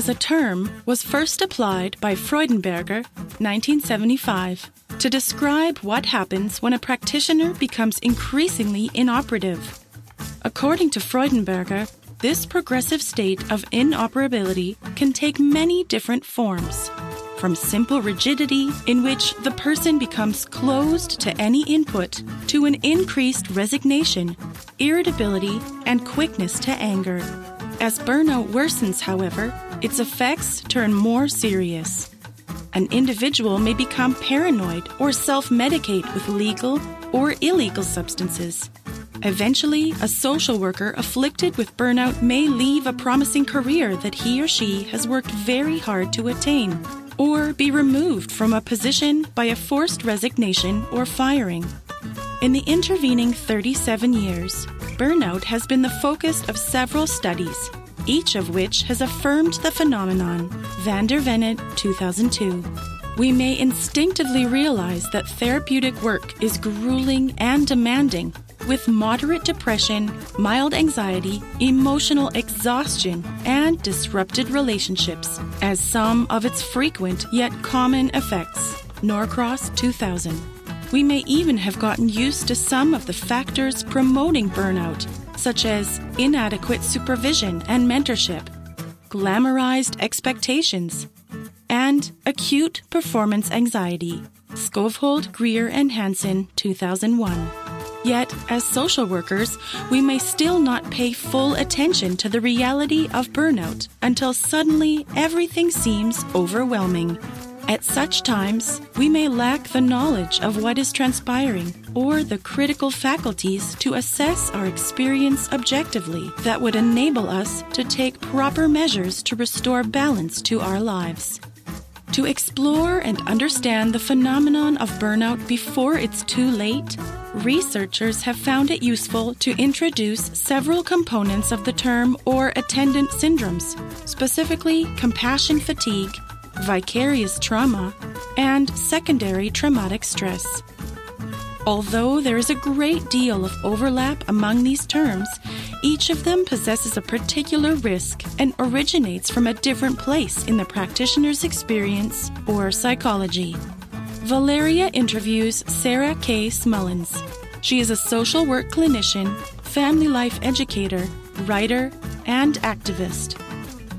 As a term was first applied by Freudenberger 1975 to describe what happens when a practitioner becomes increasingly inoperative. According to Freudenberger, this progressive state of inoperability can take many different forms. From simple rigidity, in which the person becomes closed to any input, to an increased resignation, irritability, and quickness to anger. As burnout worsens, however, its effects turn more serious. An individual may become paranoid or self medicate with legal or illegal substances. Eventually, a social worker afflicted with burnout may leave a promising career that he or she has worked very hard to attain, or be removed from a position by a forced resignation or firing. In the intervening 37 years, burnout has been the focus of several studies, each of which has affirmed the phenomenon. Van der Vennet, 2002. We may instinctively realize that therapeutic work is grueling and demanding, with moderate depression, mild anxiety, emotional exhaustion, and disrupted relationships as some of its frequent yet common effects. Norcross 2000. We may even have gotten used to some of the factors promoting burnout, such as inadequate supervision and mentorship, glamorized expectations, and acute performance anxiety. Skovholt, Grier, and Hanson, 2001. Yet, as social workers, we may still not pay full attention to the reality of burnout until suddenly everything seems overwhelming. At such times, we may lack the knowledge of what is transpiring or the critical faculties to assess our experience objectively that would enable us to take proper measures to restore balance to our lives. To explore and understand the phenomenon of burnout before it's too late, researchers have found it useful to introduce several components of the term or attendant syndromes, specifically compassion fatigue vicarious trauma, and secondary traumatic stress. Although there is a great deal of overlap among these terms, each of them possesses a particular risk and originates from a different place in the practitioner's experience or psychology. Valeria interviews Sarah K. Smullens. She is a social work clinician, family life educator, writer, and activist.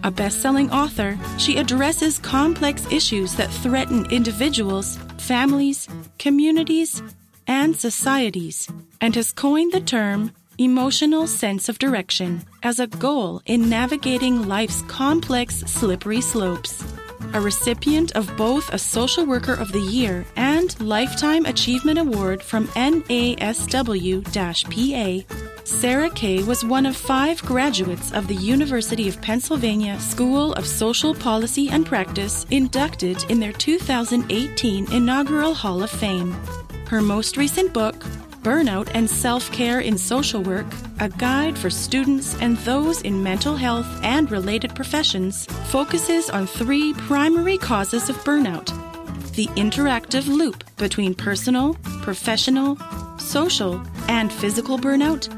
A best selling author, she addresses complex issues that threaten individuals, families, communities, and societies, and has coined the term emotional sense of direction as a goal in navigating life's complex, slippery slopes. A recipient of both a Social Worker of the Year and Lifetime Achievement Award from NASW PA, Sarah Kay was one of five graduates of the University of Pennsylvania School of Social Policy and Practice inducted in their 2018 inaugural Hall of Fame. Her most recent book, Burnout and Self Care in Social Work A Guide for Students and Those in Mental Health and Related Professions, focuses on three primary causes of burnout the interactive loop between personal, professional, social, and physical burnout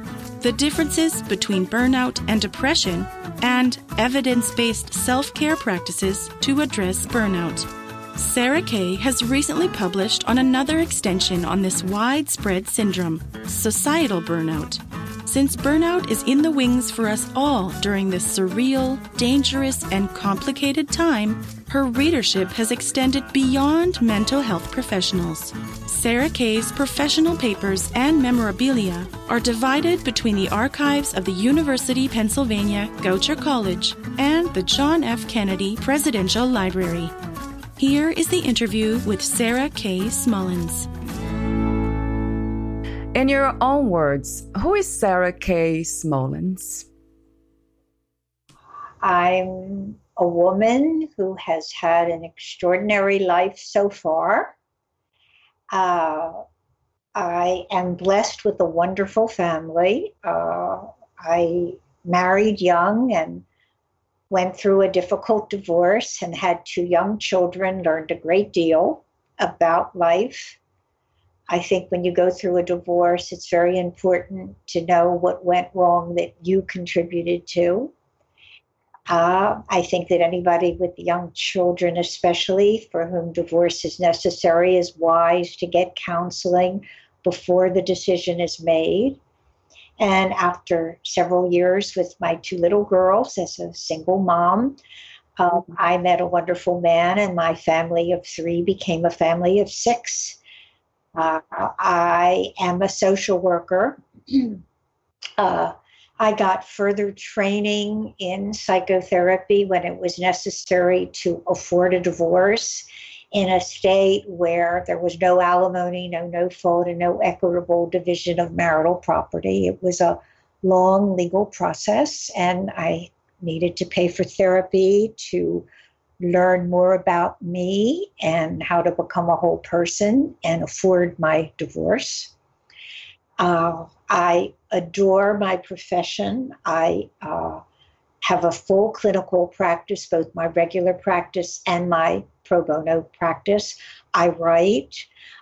the differences between burnout and depression, and evidence based self care practices to address burnout. Sarah Kay has recently published on another extension on this widespread syndrome, societal burnout. Since burnout is in the wings for us all during this surreal, dangerous, and complicated time, her readership has extended beyond mental health professionals. Sarah Kay's professional papers and memorabilia are divided between the archives of the University Pennsylvania Goucher College and the John F. Kennedy Presidential Library. Here is the interview with Sarah K. Smullens. In your own words, who is Sarah K. Smullens? I'm a woman who has had an extraordinary life so far. Uh, I am blessed with a wonderful family. Uh, I married young and went through a difficult divorce and had two young children, learned a great deal about life. I think when you go through a divorce, it's very important to know what went wrong that you contributed to. Uh, I think that anybody with young children, especially for whom divorce is necessary, is wise to get counseling before the decision is made. And after several years with my two little girls as a single mom, um, I met a wonderful man, and my family of three became a family of six. Uh, I am a social worker. uh, I got further training in psychotherapy when it was necessary to afford a divorce in a state where there was no alimony, no no fault, and no equitable division of marital property. It was a long legal process, and I needed to pay for therapy to learn more about me and how to become a whole person and afford my divorce. Uh, I adore my profession. I uh, have a full clinical practice, both my regular practice and my pro bono practice. I write.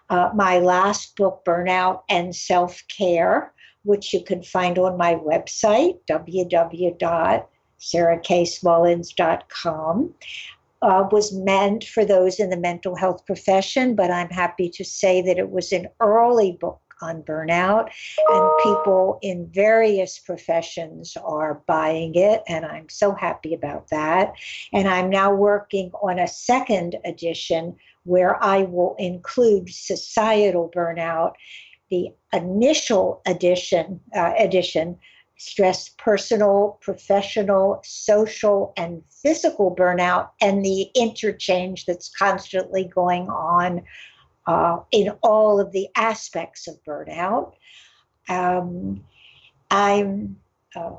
Uh, my last book, Burnout and Self Care, which you can find on my website, www.sarahksmollins.com, uh, was meant for those in the mental health profession, but I'm happy to say that it was an early book on burnout, and people in various professions are buying it, and I'm so happy about that. And I'm now working on a second edition where I will include societal burnout. The initial edition uh, edition stress personal, professional, social, and physical burnout, and the interchange that's constantly going on uh, in all of the aspects of burnout. Um, I'm uh,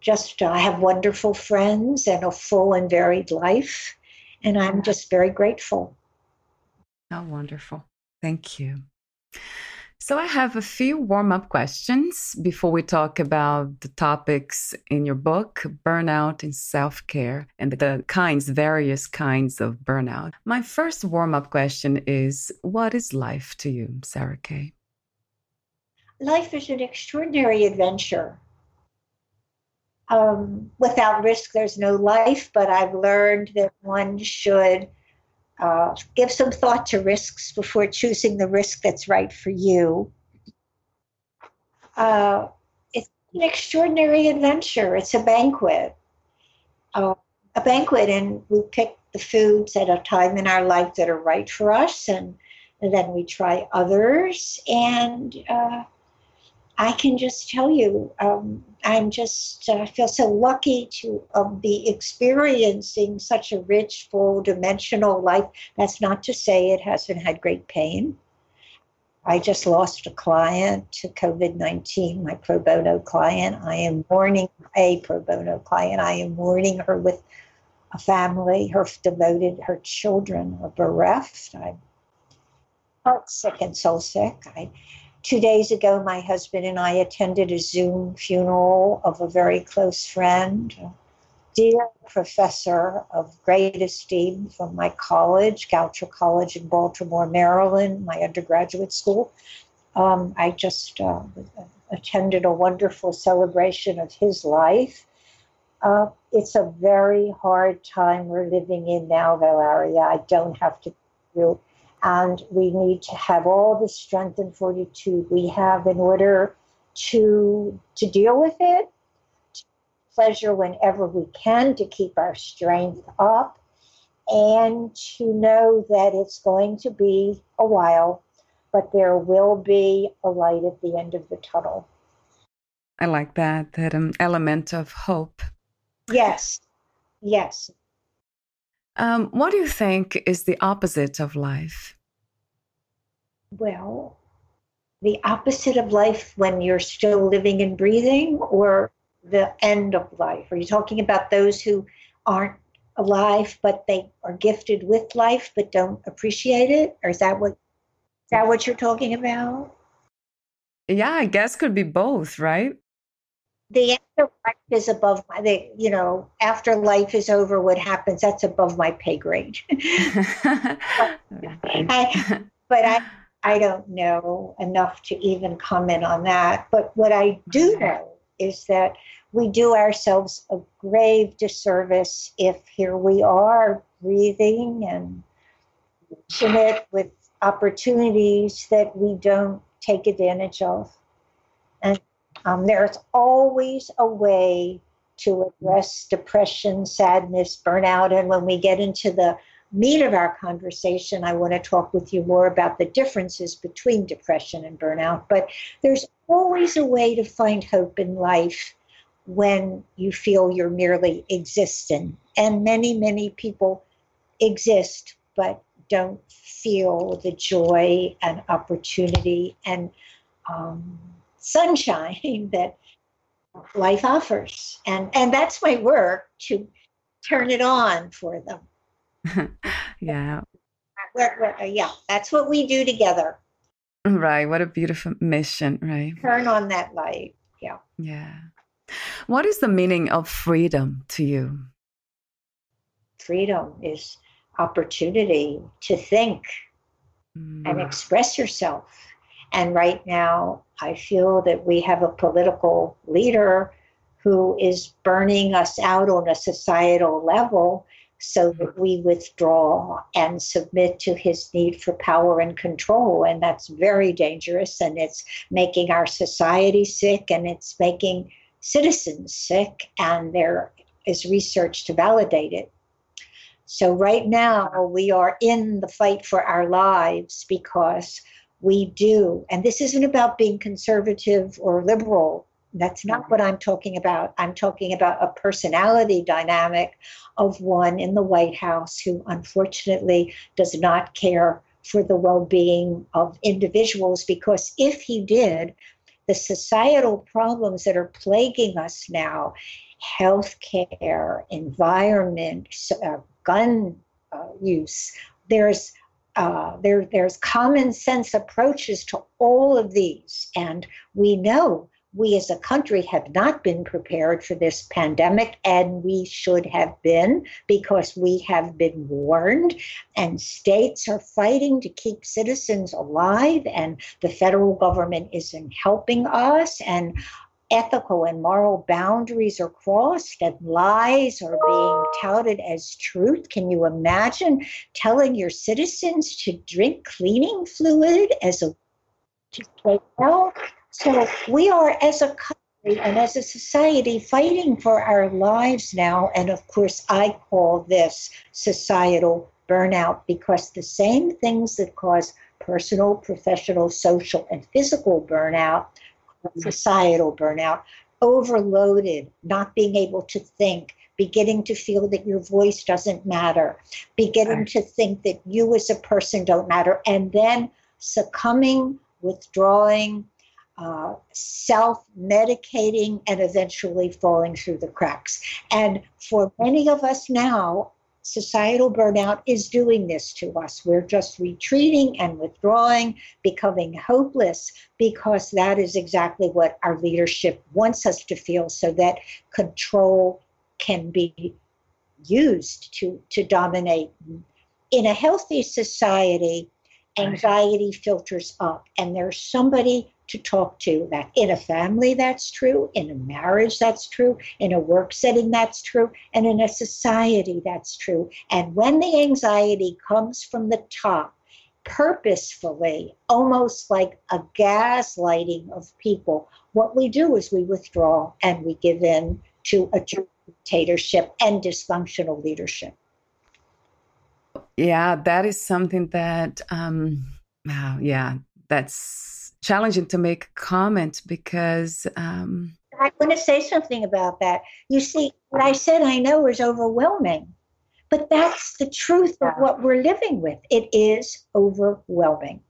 just, I have wonderful friends and a full and varied life, and I'm just very grateful. Oh, wonderful. Thank you. So, I have a few warm up questions before we talk about the topics in your book burnout and self care and the kinds, various kinds of burnout. My first warm up question is What is life to you, Sarah Kay? Life is an extraordinary adventure. Um, without risk, there's no life, but I've learned that one should uh, give some thought to risks before choosing the risk that's right for you. Uh, it's an extraordinary adventure. It's a banquet. Uh, a banquet, and we pick the foods at a time in our life that are right for us, and, and then we try others. And uh, I can just tell you, um, I'm just, uh, feel so lucky to um, be experiencing such a rich, full, dimensional life. That's not to say it hasn't had great pain. I just lost a client to COVID 19, my pro bono client. I am mourning a pro bono client. I am mourning her with a family, her devoted, her children are bereft. I'm heart sick and soul sick. I two days ago, my husband and I attended a Zoom funeral of a very close friend, a dear professor of great esteem from my college, Goucher College in Baltimore, Maryland, my undergraduate school. Um, I just uh, attended a wonderful celebration of his life. Uh, it's a very hard time we're living in now, Valeria. I don't have to and we need to have all the strength and fortitude we have in order to to deal with it. Pleasure whenever we can to keep our strength up and to know that it's going to be a while but there will be a light at the end of the tunnel. I like that that um, element of hope. Yes yes um, what do you think is the opposite of life well the opposite of life when you're still living and breathing or the end of life? Are you talking about those who aren't alive but they are gifted with life but don't appreciate it? Or is that what is that what you're talking about? Yeah, I guess could be both, right? The afterlife is above my, the, you know, after life is over, what happens? That's above my pay grade. but, I, but I, I don't know enough to even comment on that. But what I do know is that we do ourselves a grave disservice if here we are breathing and it with opportunities that we don't take advantage of. Um, there's always a way to address depression, sadness, burnout. And when we get into the meat of our conversation, I want to talk with you more about the differences between depression and burnout. But there's always a way to find hope in life when you feel you're merely existing. And many, many people exist but don't feel the joy and opportunity and um, sunshine that life offers. And, and that's my work to turn it on for them. yeah. yeah, that's what we do together. Right. What a beautiful mission, right? Turn on that light. Yeah. Yeah. What is the meaning of freedom to you? Freedom is opportunity to think mm. and express yourself. And right now, I feel that we have a political leader who is burning us out on a societal level so that mm-hmm. we withdraw and submit to his need for power and control. And that's very dangerous. And it's making our society sick and it's making citizens sick. And there is research to validate it. So, right now, we are in the fight for our lives because we do, and this isn't about being conservative or liberal. That's not what I'm talking about. I'm talking about a personality dynamic of one in the White House who unfortunately does not care for the well being of individuals because if he did, the societal problems that are plaguing us now healthcare, environment, uh, gun uh, use there's uh, there, there's common sense approaches to all of these, and we know we as a country have not been prepared for this pandemic, and we should have been because we have been warned. And states are fighting to keep citizens alive, and the federal government isn't helping us. And ethical and moral boundaries are crossed and lies are being touted as truth. Can you imagine telling your citizens to drink cleaning fluid as a to play well? So we are, as a country and as a society, fighting for our lives now. And of course, I call this societal burnout because the same things that cause personal, professional, social, and physical burnout, societal burnout, overloaded, not being able to think, beginning to feel that your voice doesn't matter, beginning to think that you as a person don't matter, and then succumbing, withdrawing, uh, self medicating and eventually falling through the cracks. And for many of us now, societal burnout is doing this to us. We're just retreating and withdrawing, becoming hopeless, because that is exactly what our leadership wants us to feel so that control can be used to, to dominate. In a healthy society, anxiety filters up, and there's somebody to talk to that in a family that's true in a marriage that's true in a work setting that's true and in a society that's true and when the anxiety comes from the top purposefully, almost like a gaslighting of people. What we do is we withdraw and we give in to a dictatorship and dysfunctional leadership. Yeah, that is something that, um, wow, yeah, that's challenging to make comment because. Um, I want to say something about that. You see, what I said I know is overwhelming, but that's the truth of what we're living with. It is overwhelming.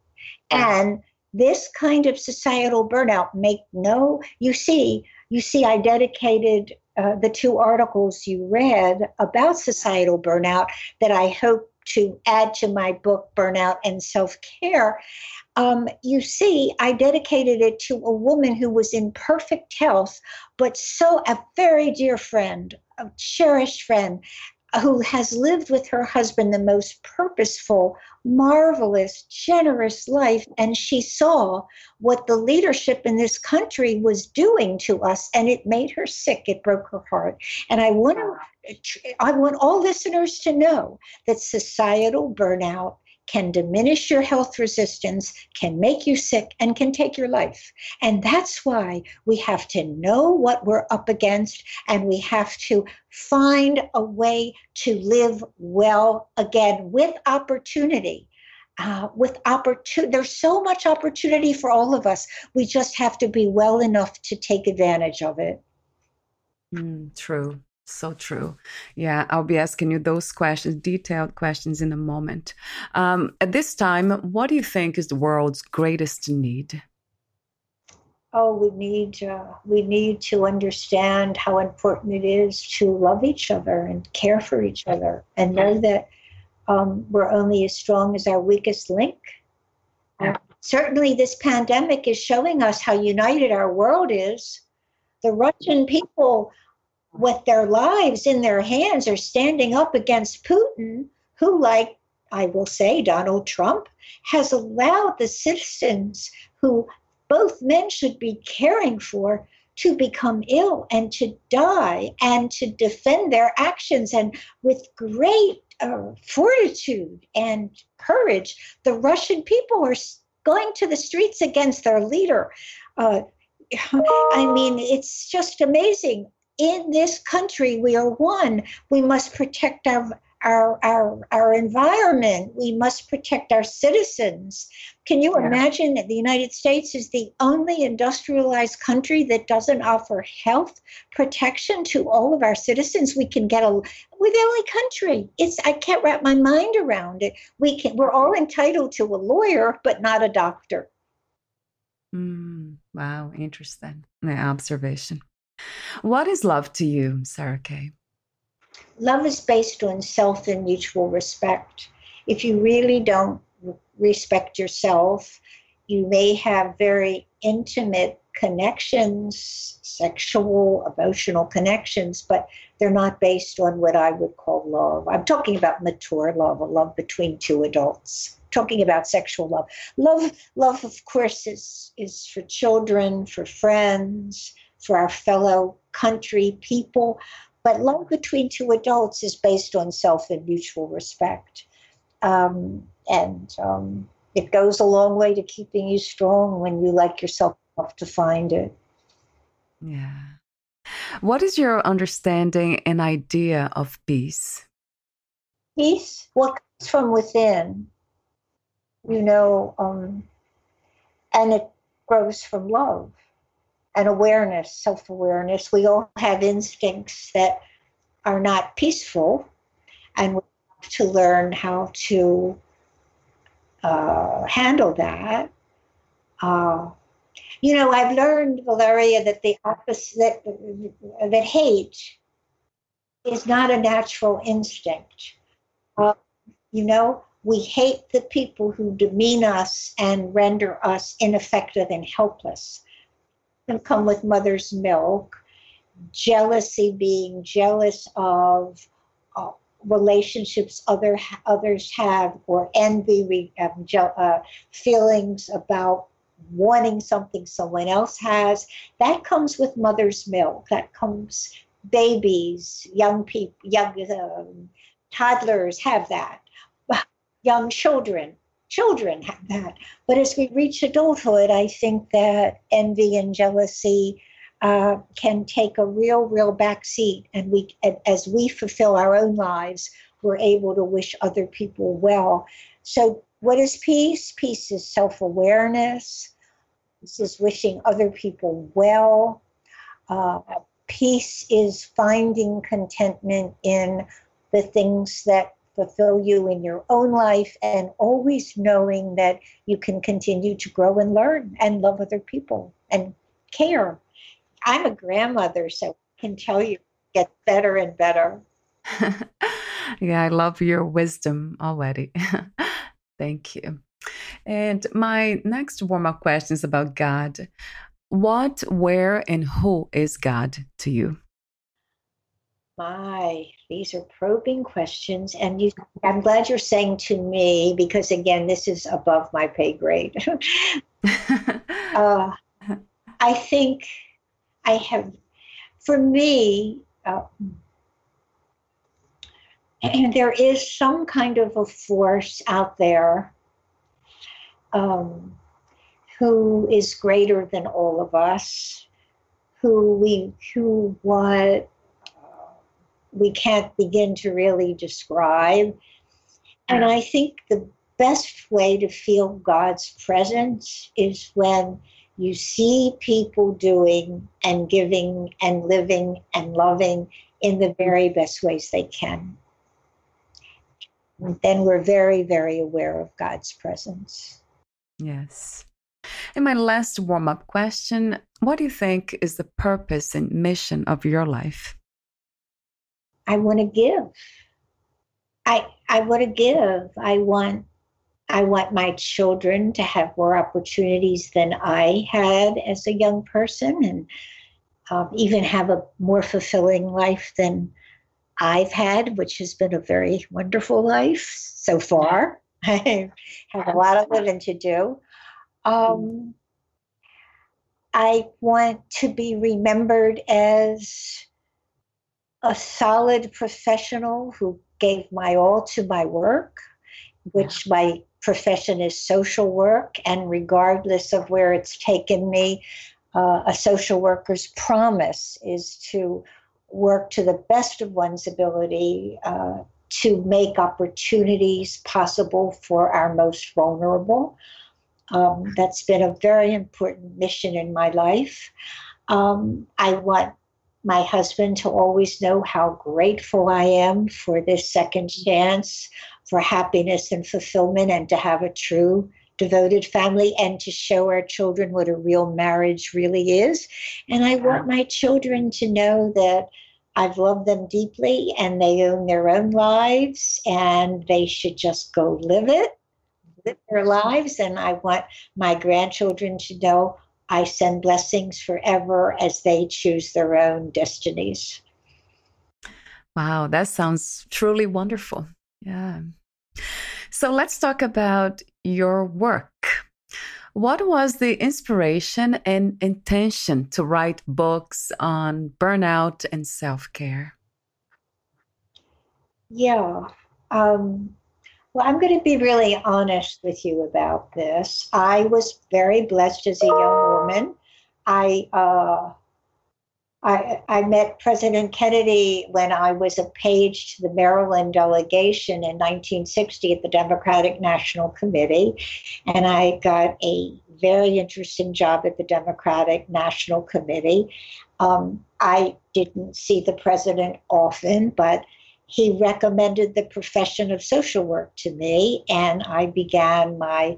And this kind of societal burnout make no you see you see i dedicated uh, the two articles you read about societal burnout that i hope to add to my book burnout and self-care um, you see, I dedicated it to a woman who was in perfect health, but so a very dear friend, a cherished friend, who has lived with her husband the most purposeful, marvelous, generous life. And she saw what the leadership in this country was doing to us, and it made her sick. It broke her heart. And I want to, I want all listeners to know that societal burnout can diminish your health resistance, can make you sick, and can take your life. And that's why we have to know what we're up against and we have to find a way to live well again with opportunity. Uh, with opportunity, there's so much opportunity for all of us. We just have to be well enough to take advantage of it. Mm, true. So true. Yeah, I'll be asking you those questions, detailed questions in a moment. Um, at this time, what do you think is the world's greatest need? Oh, we need uh, we need to understand how important it is to love each other and care for each other, and know that um, we're only as strong as our weakest link. Uh, certainly, this pandemic is showing us how united our world is. The Russian people with their lives in their hands are standing up against Putin, who, like I will say, Donald Trump, has allowed the citizens who both men should be caring for to become ill and to die and to defend their actions. And with great uh, fortitude and courage, the Russian people are going to the streets against their leader. Uh, I mean, it's just amazing in this country we are one. We must protect our our our, our environment. We must protect our citizens. Can you yeah. imagine that the united states is the only industrialized country that doesn't offer health protection to all of our citizens? We can get a we're the only country. It's i can't wrap my mind around it. We can we're all entitled to a lawyer but not a doctor. Mm, wow interesting observation what is love to you, Sarah Kay? Love is based on self and mutual respect. If you really don't respect yourself, you may have very intimate connections, sexual, emotional connections, but they're not based on what I would call love. I'm talking about mature love, a love between two adults. talking about sexual love. Love, love, of course, is is for children, for friends, for our fellow country people. But love between two adults is based on self and mutual respect. Um, and um, it goes a long way to keeping you strong when you like yourself enough to find it. Yeah. What is your understanding and idea of peace? Peace, what comes from within, you know, um, and it grows from love and awareness, self awareness. We all have instincts that are not peaceful, and we have to learn how to uh, handle that. Uh, you know, I've learned, Valeria, that the opposite, that, that hate is not a natural instinct. Uh, you know, we hate the people who demean us and render us ineffective and helpless can come with mother's milk. Jealousy, being jealous of uh, relationships other others have, or envy, uh, feelings about wanting something someone else has. That comes with mother's milk. That comes babies, young people, young um, toddlers have that. Young children children have that. But as we reach adulthood, I think that envy and jealousy uh, can take a real, real backseat, and we, as we fulfill our own lives, we're able to wish other people well. So, what is peace? Peace is self awareness. This is wishing other people well. Uh, peace is finding contentment in the things that fulfill you in your own life and always knowing that you can continue to grow and learn and love other people and care. I'm a grandmother, so I can tell you get better and better. yeah, I love your wisdom already. Thank you. And my next warm up question is about God. What, where, and who is God to you? My, these are probing questions. And you, I'm glad you're saying to me, because again, this is above my pay grade. uh, I think I have, for me, uh, and there is some kind of a force out there um, who is greater than all of us, who we who what we can't begin to really describe. And I think the best way to feel God's presence is when you see people doing and giving and living and loving in the very best ways they can. And then we're very, very aware of God's presence. Yes. And my last warm up question What do you think is the purpose and mission of your life? I want to give. I, I want to give. I want I want my children to have more opportunities than I had as a young person and um, even have a more fulfilling life than I've had, which has been a very wonderful life so far. I have a lot of living to do. Um, I want to be remembered as a solid professional who gave my all to my work, which my profession is social work, and regardless of where it's taken me, uh, a social worker's promise is to work to the best of one's ability uh, to make opportunities possible for our most vulnerable. Um, that's been a very important mission in my life. Um, I want my husband to always know how grateful I am for this second mm-hmm. chance for happiness and fulfillment and to have a true devoted family and to show our children what a real marriage really is. And I want my children to know that I've loved them deeply and they own their own lives and they should just go live it live their mm-hmm. lives. And I want my grandchildren to know I send blessings forever as they choose their own destinies. Wow, that sounds truly wonderful. Yeah. So let's talk about your work. What was the inspiration and intention to write books on burnout and self care? Yeah. Um, well, I'm going to be really honest with you about this. I was very blessed as a young woman. I uh, I, I met President Kennedy when I was a page to the Maryland delegation in 1960 at the Democratic National Committee, and I got a very interesting job at the Democratic National Committee. Um, I didn't see the president often, but he recommended the profession of social work to me, and I began my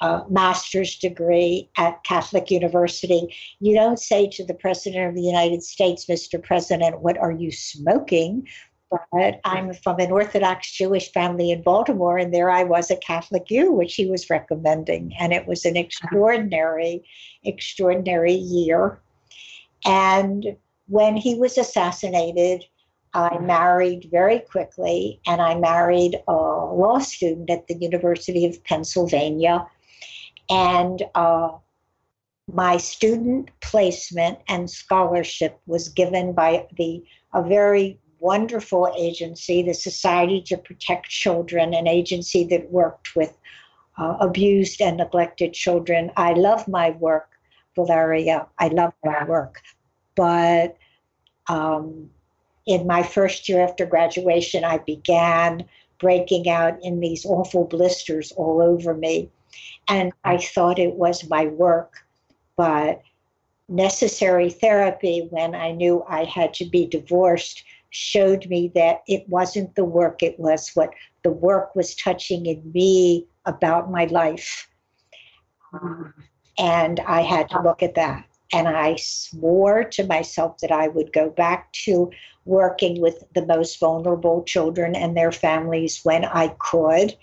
uh, master's degree at Catholic University. You don't say to the President of the United States, Mr. President, what are you smoking? But I'm from an Orthodox Jewish family in Baltimore, and there I was a Catholic U, which he was recommending. And it was an extraordinary, extraordinary year. And when he was assassinated, I married very quickly, and I married a law student at the University of Pennsylvania. And uh, my student placement and scholarship was given by the a very wonderful agency, the Society to Protect Children, an agency that worked with uh, abused and neglected children. I love my work, Valeria. I love my work. But um, in my first year after graduation, I began breaking out in these awful blisters all over me. And I thought it was my work, but necessary therapy when I knew I had to be divorced showed me that it wasn't the work, it was what the work was touching in me about my life. and I had to look at that. And I swore to myself that I would go back to working with the most vulnerable children and their families when I could.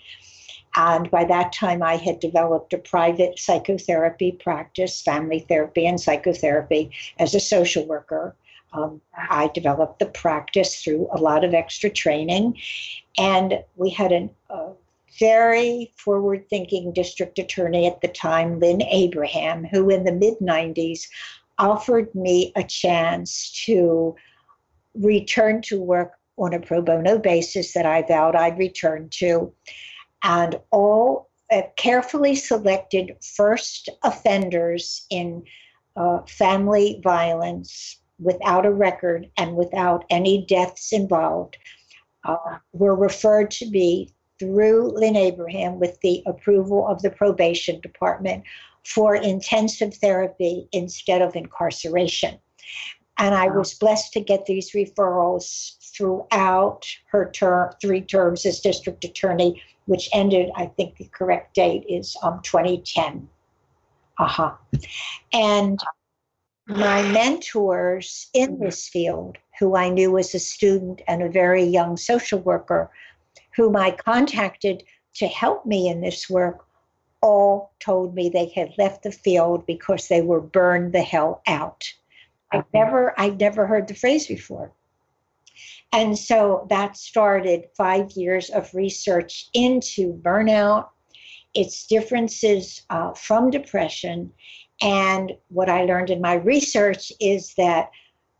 And by that time, I had developed a private psychotherapy practice, family therapy and psychotherapy, as a social worker. Um, I developed the practice through a lot of extra training. And we had a very forward thinking district attorney at the time, Lynn Abraham, who in the mid 90s offered me a chance to return to work on a pro bono basis that I vowed I'd return to and all uh, carefully selected first offenders in uh, family violence without a record and without any deaths involved uh, were referred to me through Lynn Abraham with the approval of the probation department for intensive therapy instead of incarceration. And I was blessed to get these referrals throughout her term, three terms as district attorney which ended, I think the correct date is um, 2010. Uh-huh. And my mentors in this field, who I knew as a student and a very young social worker, whom I contacted to help me in this work, all told me they had left the field because they were burned the hell out. I never, I never heard the phrase before. And so that started five years of research into burnout, its differences uh, from depression. And what I learned in my research is that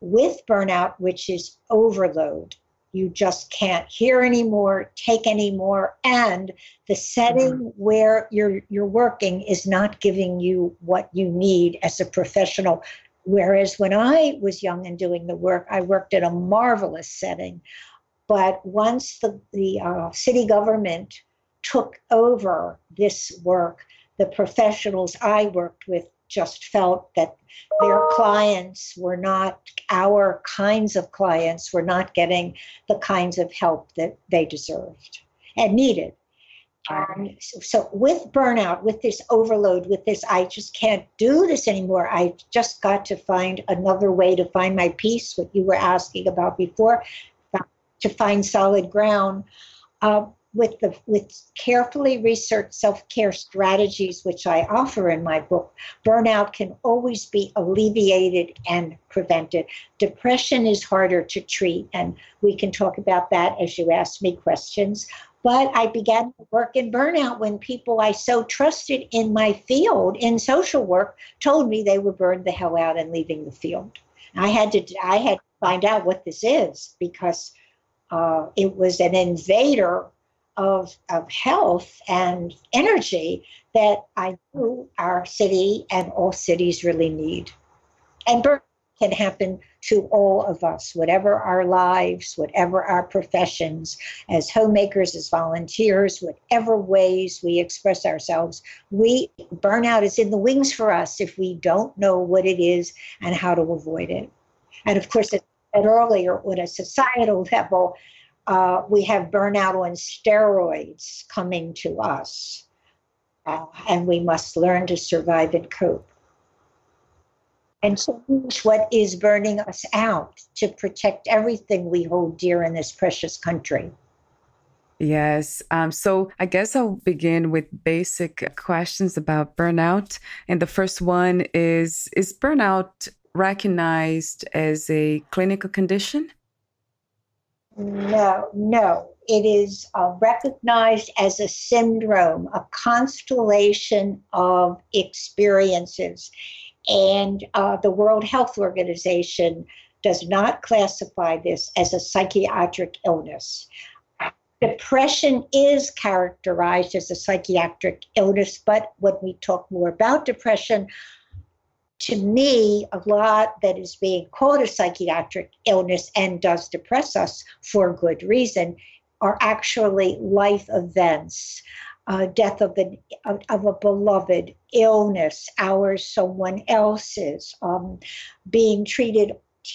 with burnout, which is overload, you just can't hear anymore, take anymore, and the setting mm-hmm. where you're you're working is not giving you what you need as a professional Whereas when I was young and doing the work, I worked in a marvelous setting. But once the, the uh, city government took over this work, the professionals I worked with just felt that their clients were not our kinds of clients, were not getting the kinds of help that they deserved and needed. Um, so, with burnout, with this overload, with this, I just can't do this anymore. I just got to find another way to find my peace, what you were asking about before, to find solid ground. Uh, with the with carefully researched self-care strategies which I offer in my book, burnout can always be alleviated and prevented. Depression is harder to treat, and we can talk about that as you ask me questions. But I began to work in burnout when people I so trusted in my field in social work told me they were burned the hell out and leaving the field. I had to I had to find out what this is because uh, it was an invader of, of health and energy that I knew our city and all cities really need. And burnout can happen to all of us, whatever our lives, whatever our professions, as homemakers, as volunteers, whatever ways we express ourselves. We burnout is in the wings for us if we don't know what it is and how to avoid it. And of course, as I said earlier, on a societal level, uh, we have burnout on steroids coming to us. Uh, and we must learn to survive and cope and change what is burning us out to protect everything we hold dear in this precious country. Yes. Um, so I guess I'll begin with basic questions about burnout. And the first one is Is burnout recognized as a clinical condition? No, no. It is uh, recognized as a syndrome, a constellation of experiences. And uh, the World Health Organization does not classify this as a psychiatric illness. Depression is characterized as a psychiatric illness, but when we talk more about depression, to me, a lot that is being called a psychiatric illness and does depress us for good reason are actually life events. Uh, death of, an, of, of, a beloved, illness, ours, someone else's, um, being treated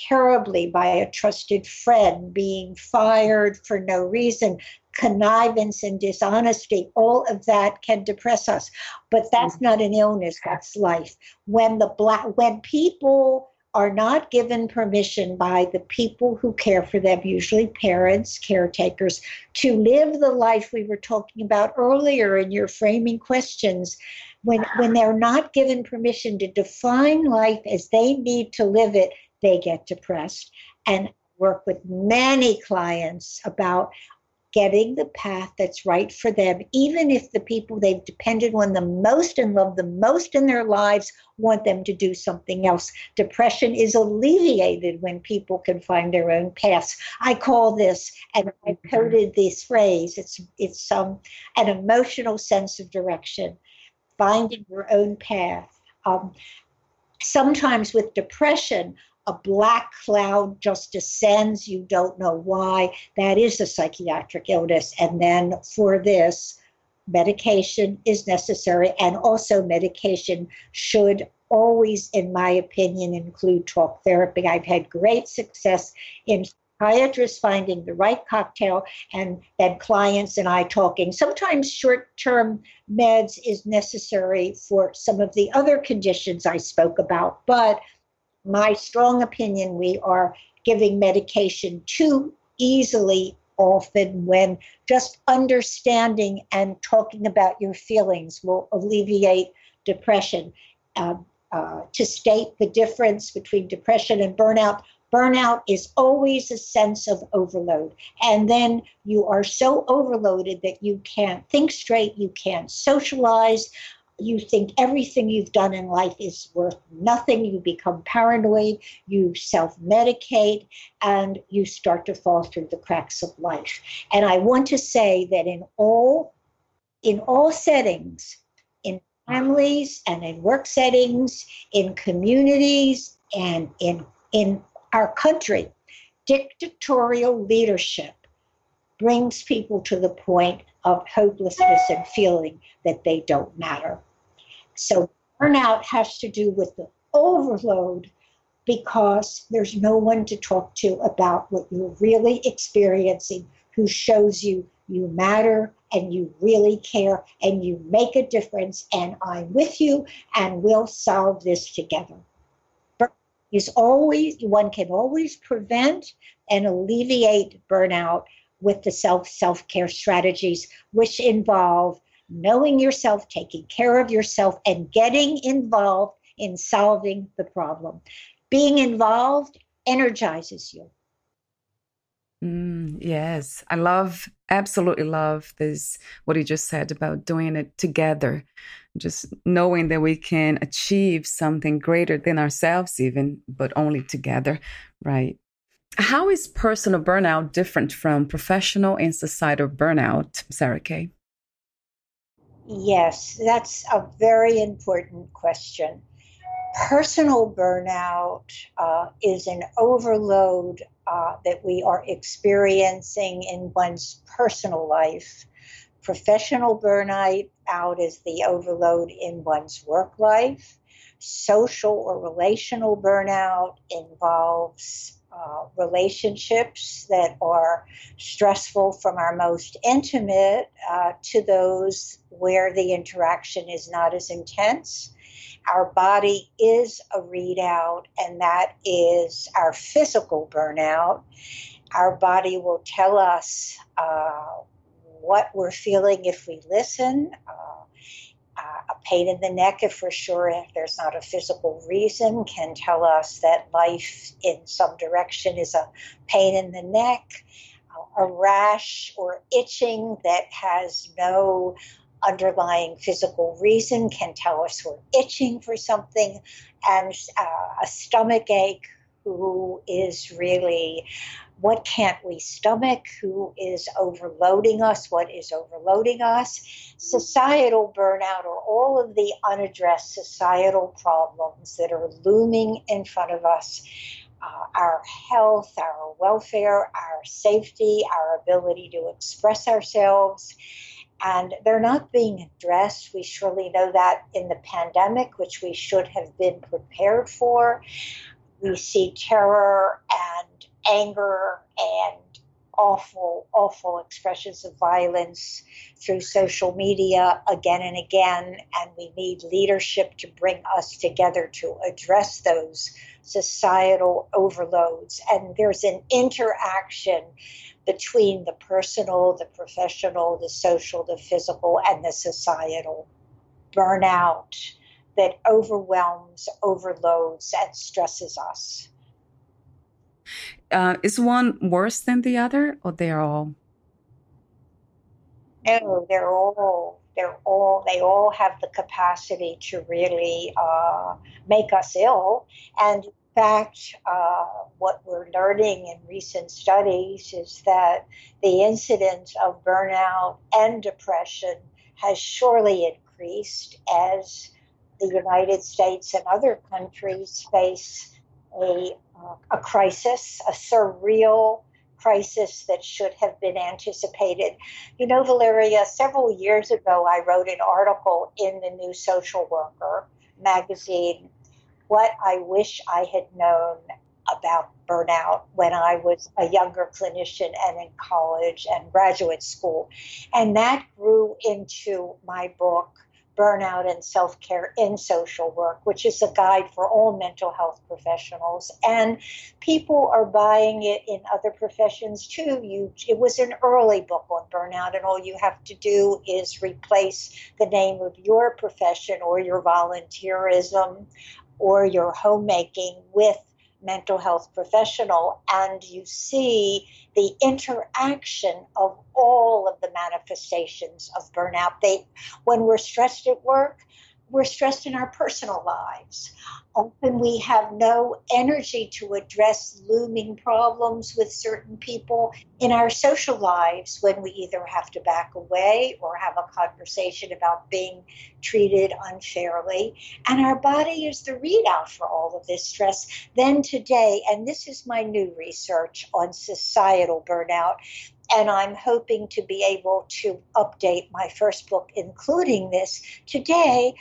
terribly by a trusted friend, being fired for no reason, connivance and dishonesty, all of that can depress us. But that's mm-hmm. not an illness, that's life. When the black when people are not given permission by the people who care for them, usually parents, caretakers, to live the life we were talking about earlier in your framing questions. When, when they're not given permission to define life as they need to live it, they get depressed. And work with many clients about getting the path that's right for them, even if the people they've depended on the most and loved the most in their lives want them to do something else. Depression is alleviated when people can find their own paths. I call this, and I mm-hmm. coded this phrase. It's it's um, an emotional sense of direction, finding your own path. Um, sometimes with depression, a black cloud just descends. You don't know why. That is a psychiatric illness. And then for this, medication is necessary. And also, medication should always, in my opinion, include talk therapy. I've had great success in psychiatrists finding the right cocktail and then clients and I talking. Sometimes short term meds is necessary for some of the other conditions I spoke about, but my strong opinion, we are giving medication too easily often when just understanding and talking about your feelings will alleviate depression. Uh, uh, to state the difference between depression and burnout, burnout is always a sense of overload. And then you are so overloaded that you can't think straight, you can't socialize, you think everything you've done in life is worth nothing. You become paranoid, you self medicate, and you start to fall through the cracks of life. And I want to say that in all in all settings, in families and in work settings, in communities and in in our country, dictatorial leadership brings people to the point of hopelessness and feeling that they don't matter. So burnout has to do with the overload because there's no one to talk to about what you're really experiencing who shows you you matter and you really care and you make a difference and I'm with you and we'll solve this together. Is always one can always prevent and alleviate burnout with the self self care strategies, which involve knowing yourself, taking care of yourself, and getting involved in solving the problem. Being involved energizes you. Mm, yes, I love, absolutely love this, what he just said about doing it together. Just knowing that we can achieve something greater than ourselves, even, but only together, right? How is personal burnout different from professional and societal burnout, SaraKay? Yes, that's a very important question. Personal burnout uh, is an overload uh, that we are experiencing in one's personal life. Professional burnout out is the overload in one's work life. Social or relational burnout involves uh, relationships that are stressful from our most intimate uh, to those where the interaction is not as intense. Our body is a readout, and that is our physical burnout. Our body will tell us uh, what we're feeling if we listen. Uh, a pain in the neck, if we're sure if there's not a physical reason, can tell us that life in some direction is a pain in the neck. A rash or itching that has no underlying physical reason can tell us we're itching for something, and uh, a stomach ache who is really what can't we stomach, who is overloading us, what is overloading us. Societal burnout or all of the unaddressed societal problems that are looming in front of us. Uh, our health, our welfare, our safety, our ability to express ourselves. And they're not being addressed. We surely know that in the pandemic, which we should have been prepared for. We see terror and anger and awful, awful expressions of violence through social media again and again. And we need leadership to bring us together to address those societal overloads. And there's an interaction between the personal, the professional, the social, the physical, and the societal burnout that overwhelms, overloads, and stresses us. Uh, is one worse than the other, or they're all? No, they're all they're all they all have the capacity to really uh, make us ill. And in fact, uh, what we're learning in recent studies is that the incidence of burnout and depression has surely increased as the United States and other countries face a, uh, a crisis, a surreal crisis that should have been anticipated. You know, Valeria, several years ago, I wrote an article in the New Social Worker magazine, What I Wish I Had Known About Burnout when I was a younger clinician and in college and graduate school. And that grew into my book burnout and self care in social work, which is a guide for all mental health professionals. And people are buying it in other professions too. You, it was an early book on burnout, and all you have to do is replace the name of your profession or your volunteerism or your homemaking with mental health professional and you see the interaction of all of the manifestations of burnout. They when we're stressed at work we're stressed in our personal lives. Often we have no energy to address looming problems with certain people in our social lives when we either have to back away or have a conversation about being treated unfairly. And our body is the readout for all of this stress. Then today, and this is my new research on societal burnout, and I'm hoping to be able to update my first book, including this today.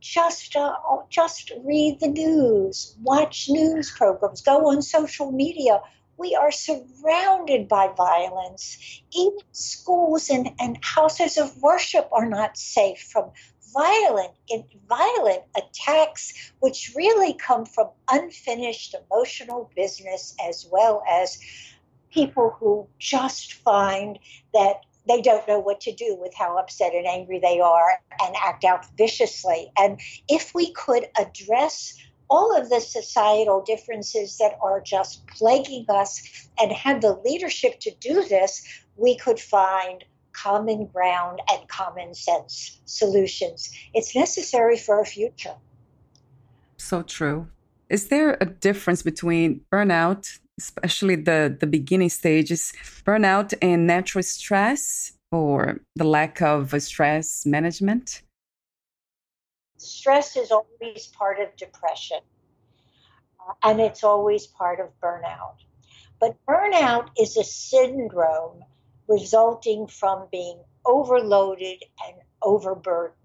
Just, uh, just read the news, watch news programs, go on social media. We are surrounded by violence. Even schools and, and houses of worship are not safe from violent violent attacks which really come from unfinished emotional business as well as people who just find that they don't know what to do with how upset and angry they are and act out viciously. And if we could address all of the societal differences that are just plaguing us and have the leadership to do this, we could find common ground and common sense solutions. It's necessary for our future. So true. Is there a difference between burnout especially the, the beginning stages, burnout and natural stress or the lack of stress management? Stress is always part of depression, uh, and it's always part of burnout. But burnout is a syndrome resulting from being overloaded and overburdened.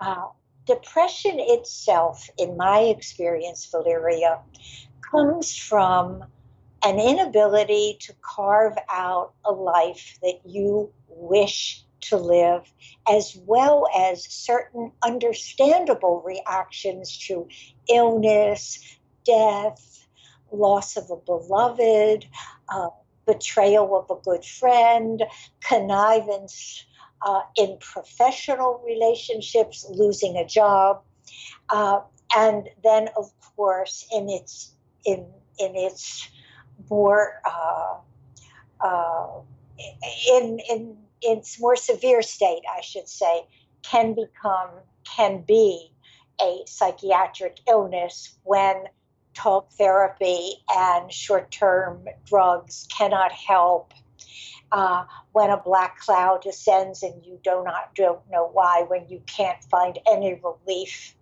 Uh, depression itself, in my experience, Valeria, comes from an inability to carve out a life that you wish to live, as well as certain understandable reactions to illness, death, loss of a beloved, uh, betrayal of a good friend, connivance uh, in professional relationships, losing a job, uh, and then, of course, in its in in its more uh, uh, in in its more severe state, I should say, can become can be a psychiatric illness when talk therapy and short term drugs cannot help. Uh, when a black cloud descends and you do not don't know why, when you can't find any relief,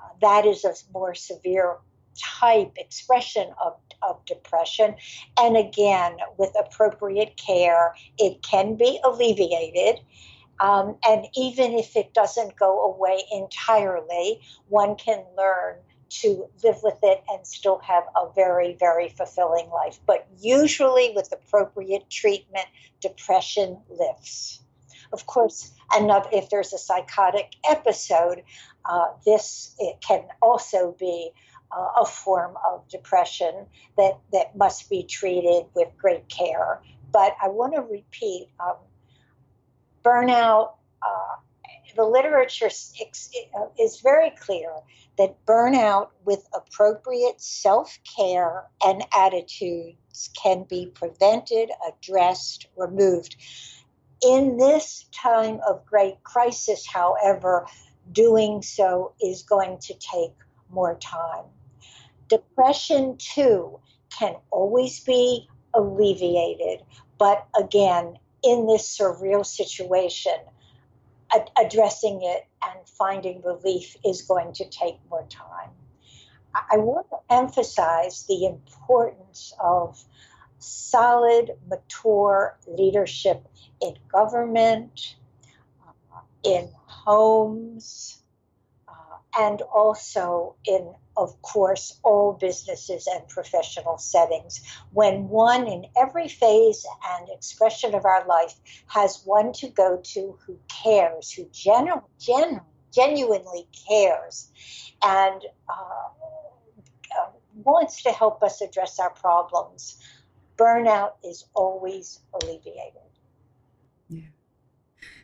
uh, that is a more severe type expression of, of depression. And again, with appropriate care, it can be alleviated. Um, and even if it doesn't go away entirely, one can learn to live with it and still have a very, very fulfilling life. But usually, with appropriate treatment, depression lifts. Of course, another, if there's a psychotic episode, uh, this it can also be uh, a form of depression that, that must be treated with great care. But I want to repeat um, burnout, uh, the literature uh, is very clear that burnout with appropriate self care and attitudes can be prevented, addressed, removed. In this time of great crisis, however, doing so is going to take more time. Depression, too, can always be alleviated, but again, in this surreal situation, ad- addressing it and finding relief is going to take more time. I, I want to emphasize the importance of solid, mature leadership in government, uh, in homes, and also in of course, all businesses and professional settings. When one in every phase and expression of our life has one to go to who cares, who genu- genu- genuinely cares, and uh, uh, wants to help us address our problems, burnout is always alleviated.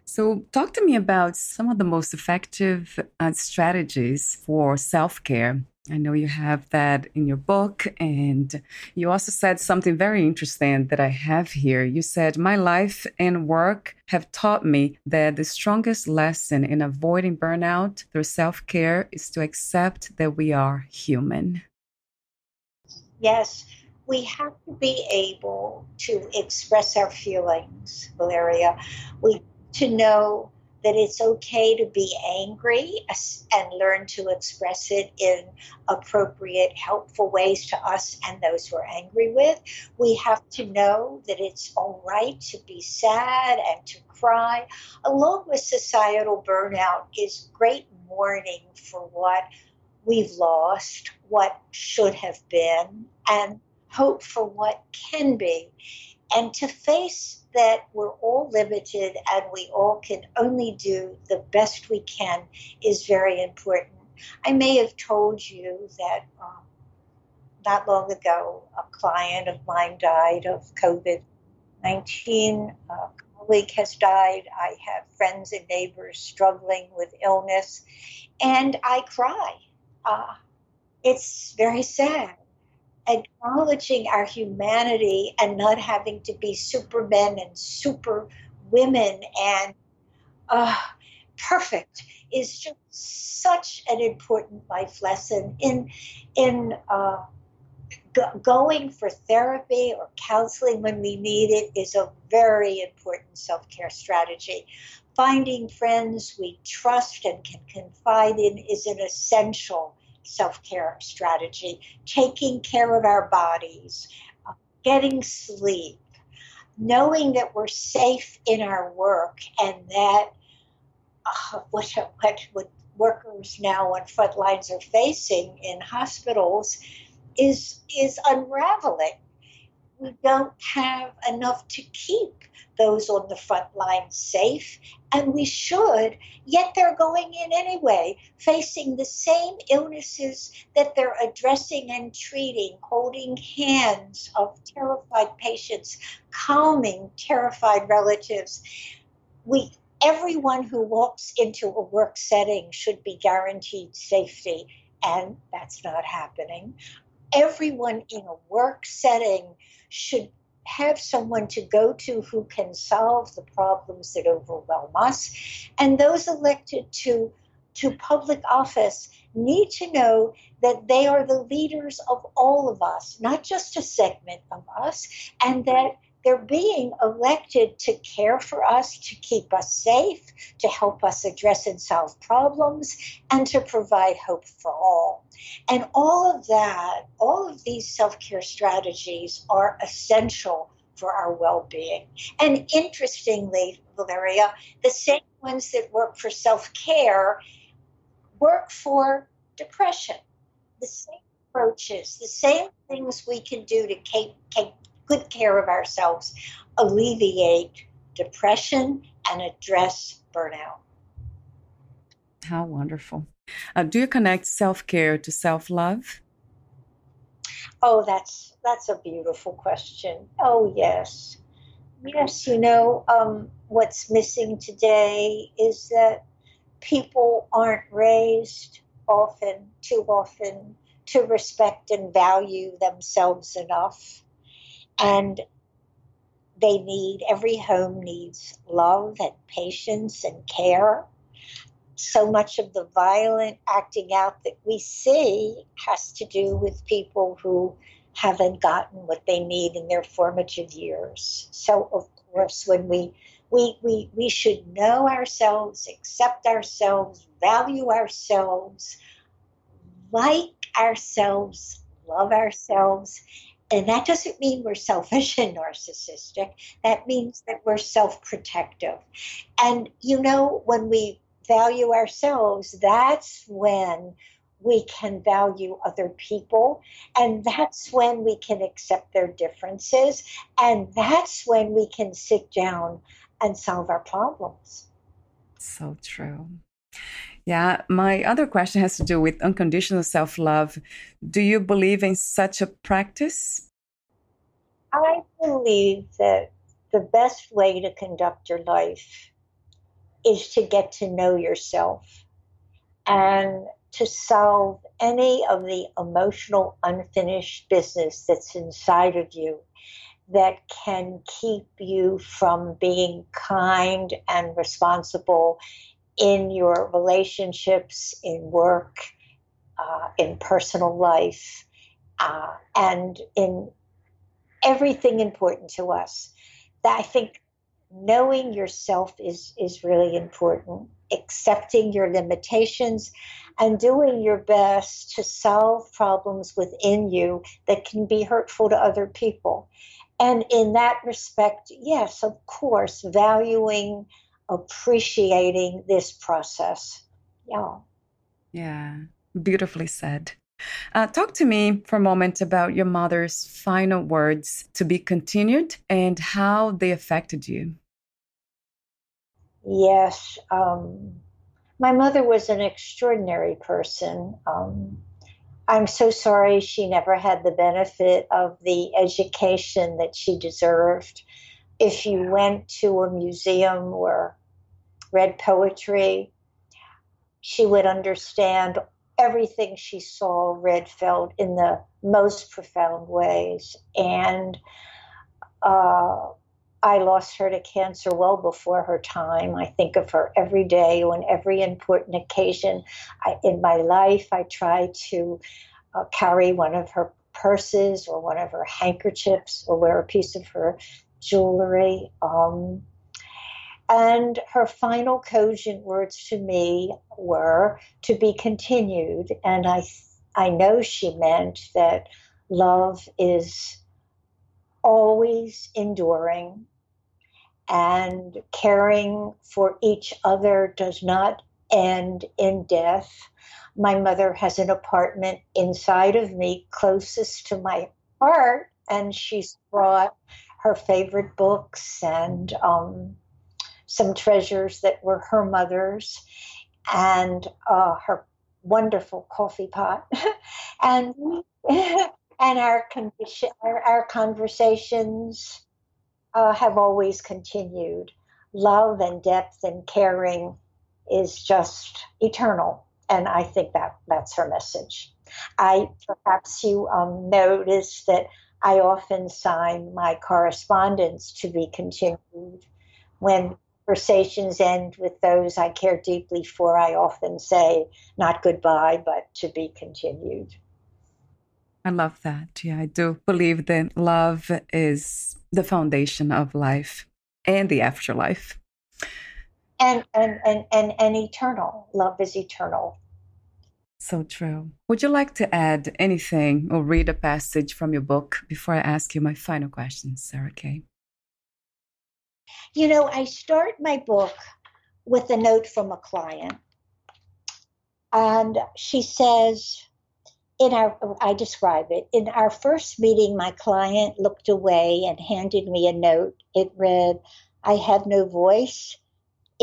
So, talk to me about some of the most effective uh, strategies for self care I know you have that in your book. And you also said something very interesting that I have here. You said, My life and work have taught me that the strongest lesson in avoiding burnout through self care is to accept that we are human. Yes, we have to be able to express our feelings, Valeria. We to know that it's okay to be angry and learn to express it in appropriate, helpful ways to us and those we're angry with. We have to know that it's all right to be sad and to cry. Along with societal burnout is great mourning for what we've lost, what should have been, and hope for what can be. And to face that we're all limited and we all can only do the best we can is very important. I may have told you that um, not long ago, a client of mine died of COVID 19. A colleague has died. I have friends and neighbors struggling with illness, and I cry. Uh, it's very sad acknowledging our humanity and not having to be supermen and super women and uh, perfect is just such an important life lesson in in uh, go- going for therapy or counseling when we need it is a very important self-care strategy. Finding friends we trust and can confide in is an essential self care strategy, taking care of our bodies, uh, getting sleep, knowing that we're safe in our work and that uh, what, what, what workers now on front lines are facing in hospitals is, is unraveling. We don't have enough to keep those on the front line safe, and we should, yet they're going in anyway, facing the same illnesses that they're addressing and treating, holding hands of terrified patients, calming terrified relatives. We everyone who walks into a work setting should be guaranteed safety, and that's not happening. Everyone in a work setting should have someone to go to who can solve the problems that overwhelm us. And those elected to to public office need to know that they are the leaders of all of us, not just a segment of us, and that they're being elected to care for us, to keep us safe, to help us address and solve problems, and to provide hope for all. And all of that, all of these self care strategies are essential for our well being. And interestingly, Valeria, the same ones that work for self care work for depression. The same approaches, the same things we can do to take, take good care of ourselves, alleviate depression, and address burnout. How wonderful. Uh, do you connect self care to self love? Oh, that's that's a beautiful question. Oh, yes, yes. You know, um, what's missing today is that people aren't raised often, too often, to respect and value themselves enough and they need, every home needs love and patience and care. So much of the violent acting out that we see has to do with people who haven't gotten what they need in their formative years. So, of course, when we we, we, we should know ourselves, accept ourselves, value ourselves, like ourselves, love ourselves, and that doesn't mean we're selfish and narcissistic. That means that we're self protective. And, you know, when we value ourselves, that's when we can value other people. And that's when we can accept their differences. And that's when we can sit down and solve our problems. So true. Yeah, my other question has to do with unconditional self love. Do you believe in such a practice? I believe that the best way to conduct your life is to get to know yourself and to solve any of the emotional unfinished business that's inside of you that can keep you from being kind and responsible in your relationships, in work, uh, in personal life, uh, and in everything important to us. That I think knowing yourself is is really important. Accepting your limitations and doing your best to solve problems within you that can be hurtful to other people. And in that respect, yes, of course, valuing appreciating this process. Yeah. Yeah, beautifully said. Uh, talk to me for a moment about your mother's final words to be continued and how they affected you. Yes, um, my mother was an extraordinary person. Um, I'm so sorry she never had the benefit of the education that she deserved if you went to a museum or read poetry, she would understand everything she saw, read, felt in the most profound ways. And uh, I lost her to cancer well before her time. I think of her every day on every important occasion I, in my life. I try to uh, carry one of her purses or one of her handkerchiefs or wear a piece of her jewelry. Um, and her final cogent words to me were to be continued. And I, I know she meant that love is always enduring and caring for each other does not end in death. My mother has an apartment inside of me closest to my heart, and she's brought her favorite books and um, some treasures that were her mother's and uh, her wonderful coffee pot. And and our, condition, our, our conversations uh, have always continued. Love and depth and caring is just eternal and i think that that's her message. I perhaps you um, notice that I often sign my correspondence to be continued when conversations end with those I care deeply for, I often say not goodbye, but to be continued. I love that. Yeah, I do believe that love is the foundation of life and the afterlife. And and and and, and eternal. Love is eternal. So true. Would you like to add anything or read a passage from your book before I ask you my final question, SaraKay? You know, I start my book with a note from a client. And she says, in our, I describe it, in our first meeting, my client looked away and handed me a note. It read, I have no voice.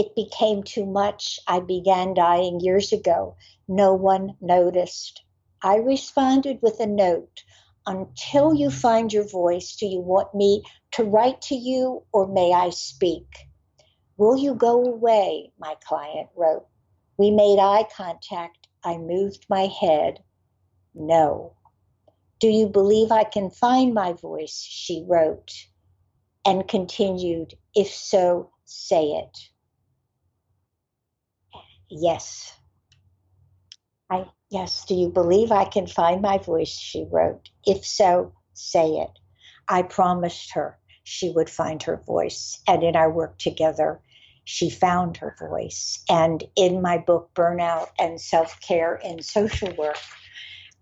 It became too much. I began dying years ago. No one noticed. I responded with a note until you mm-hmm. find your voice, do you want me to write to you or may I speak? Will you go away? My client wrote. We made eye contact. I moved my head. No. Do you believe I can find my voice? She wrote and continued, If so, say it. Yes. I Yes, do you believe I can find my voice? She wrote. If so, say it. I promised her she would find her voice. And in our work together, she found her voice. And in my book, Burnout and Self Care in Social Work,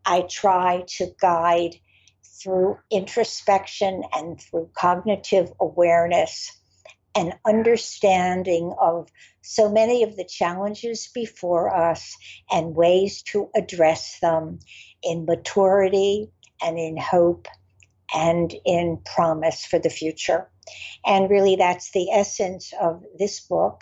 I try to guide through introspection and through cognitive awareness an understanding of so many of the challenges before us and ways to address them in maturity and in hope and in promise for the future. And really, that's the essence of this book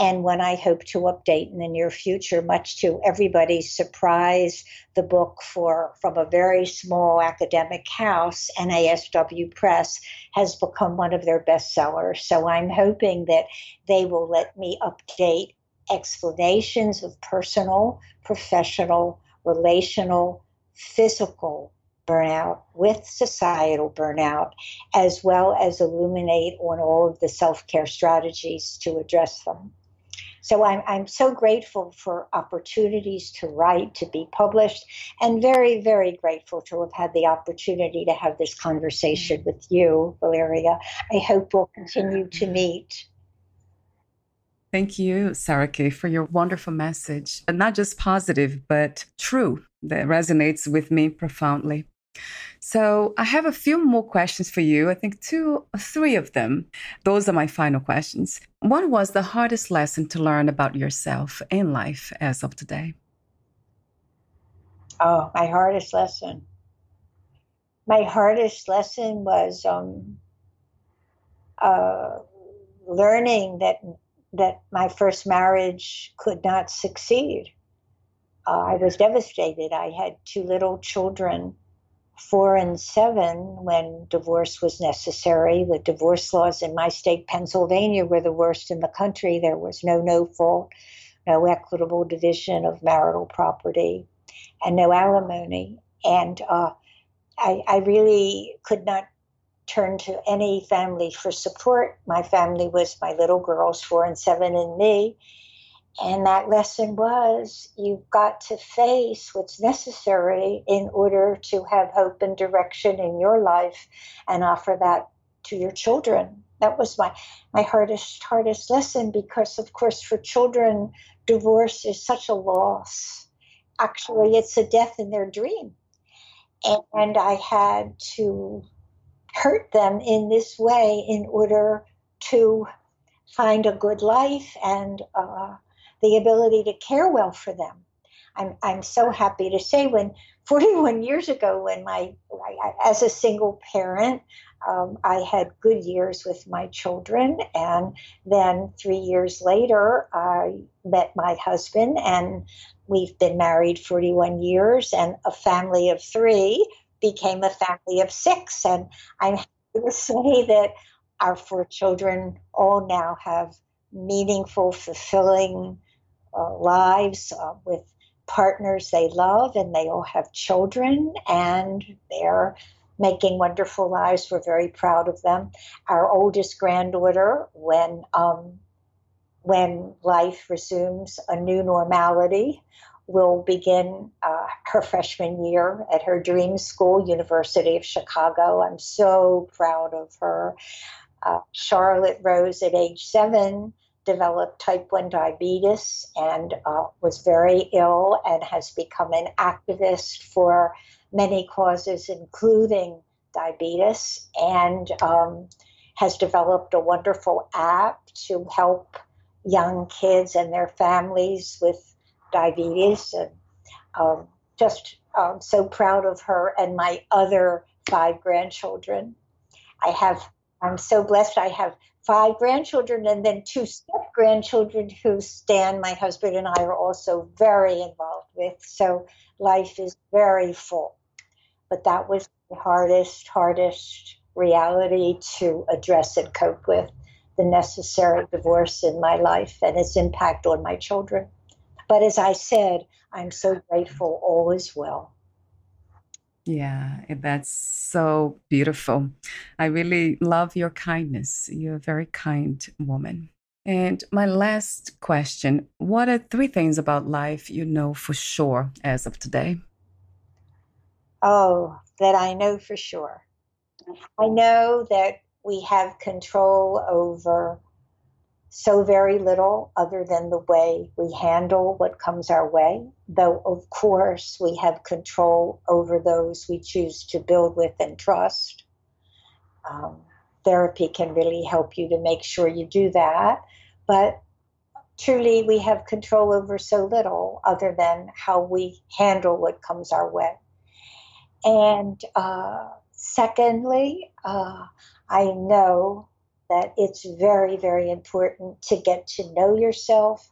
and when I hope to update in the near future, much to everybody's surprise. The book for from a very small academic house, NASW Press, has become one of their bestsellers. So I'm hoping that they will let me update explanations of personal, professional, relational, physical burnout with societal burnout, as well as illuminate on all of the self care strategies to address them. So I'm, I'm so grateful for opportunities to write, to be published, and very, very grateful to have had the opportunity to have this conversation with you, Valeria. I hope we'll continue to mm-hmm. meet. Thank you, SaraKay, for your wonderful message. Not just positive, but true, that resonates with me profoundly. So I have a few more questions for you. I think two, or three of them. Those are my final questions. What was the hardest lesson to learn about yourself in life as of today? Oh, my hardest lesson. My hardest lesson was um, uh, learning that that my first marriage could not succeed. Uh, I was devastated. I had two little children four and seven, when divorce was necessary, the divorce laws in my state, Pennsylvania, were the worst in the country. There was no no fault, no equitable division of marital property, and no alimony. And uh, I, I really could not turn to any family for support. My family was my little girls, four and seven, and me. And that lesson was you've got to face what's necessary in order to have hope and direction in your life and offer that to your children. That was my, my hardest, hardest lesson because, of course, for children, divorce is such a loss. Actually, it's a death in their dream. And I had to hurt them in this way in order to find a good life and uh, the ability to care well for them. I'm, I'm so happy to say when 41 years ago, when my, as a single parent, um, I had good years with my children. And then three years later, I met my husband, and we've been married 41 years, and a family of three became a family of six. And I'm happy to say that our four children all now have meaningful, fulfilling uh, lives uh, with partners they love, and they all have children, and they're making wonderful lives. We're very proud of them. Our oldest granddaughter, when um, when life resumes a new normality, will begin uh, her freshman year at her dream school, University of Chicago. I'm so proud of her. Uh, Charlotte Rose, at age seven, developed type 1 diabetes and uh, was very ill and has become an activist for many causes, including diabetes, and um, has developed a wonderful app to help young kids and their families with diabetes. And um, just um, so proud of her and my other five grandchildren. I have, I'm so blessed. I have five grandchildren and then two grandchildren who Stan, my husband, and I are also very involved with. So life is very full. But that was the hardest, hardest reality to address and cope with the necessary divorce in my life and its impact on my children. But as I said, I'm so grateful all is well. Yeah, that's so beautiful. I really love your kindness. You're a very kind woman. And my last question What are three things about life you know for sure as of today? Oh, that I know for sure. I know that we have control over so very little other than the way we handle what comes our way. Though, of course, we have control over those we choose to build with and trust. Um, therapy can really help you to make sure you do that. But truly, we have control over so little other than how we handle what comes our way. And uh, secondly, uh, I know that it's very, very important to get to know yourself,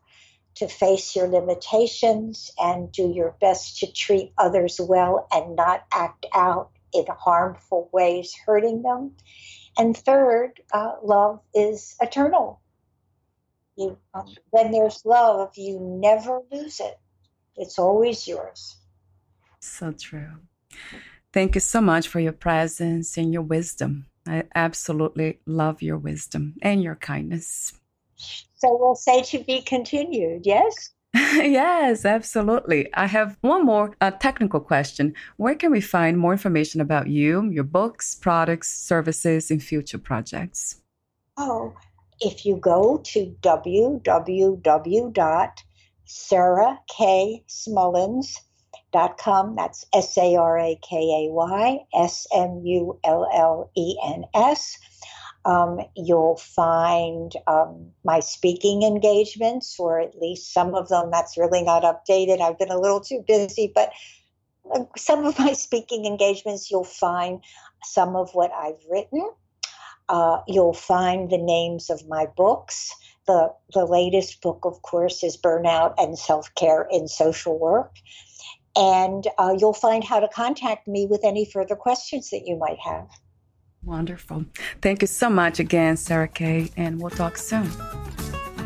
to face your limitations, and do your best to treat others well and not act out in harmful ways, hurting them. And third, uh, love is eternal. You, um, when there's love, you never lose it. It's always yours. So true. Thank you so much for your presence and your wisdom. I absolutely love your wisdom and your kindness. So we'll say to be continued, yes? yes, absolutely. I have one more uh, technical question. Where can we find more information about you, your books, products, services, and future projects? Oh, if you go to www.sarakay.smullens.com com. That's S A R A K A Y S M U L L E N S. Um, you'll find um, my speaking engagements, or at least some of them. That's really not updated. I've been a little too busy, but uh, some of my speaking engagements, you'll find some of what I've written. Uh, you'll find the names of my books. The, the latest book, of course, is Burnout and Self Care in Social Work and uh, you'll find how to contact me with any further questions that you might have. Wonderful. Thank you so much again, SaraKay, and we'll talk soon.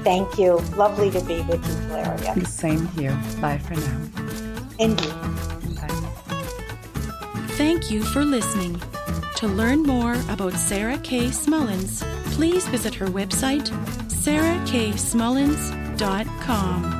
Thank you. Lovely to be with you, Valeria. The same here. Bye for now. Indeed. Bye. Thank you for listening. To learn more about SaraKay Smullens, please visit her website, sarakaysmullens.com.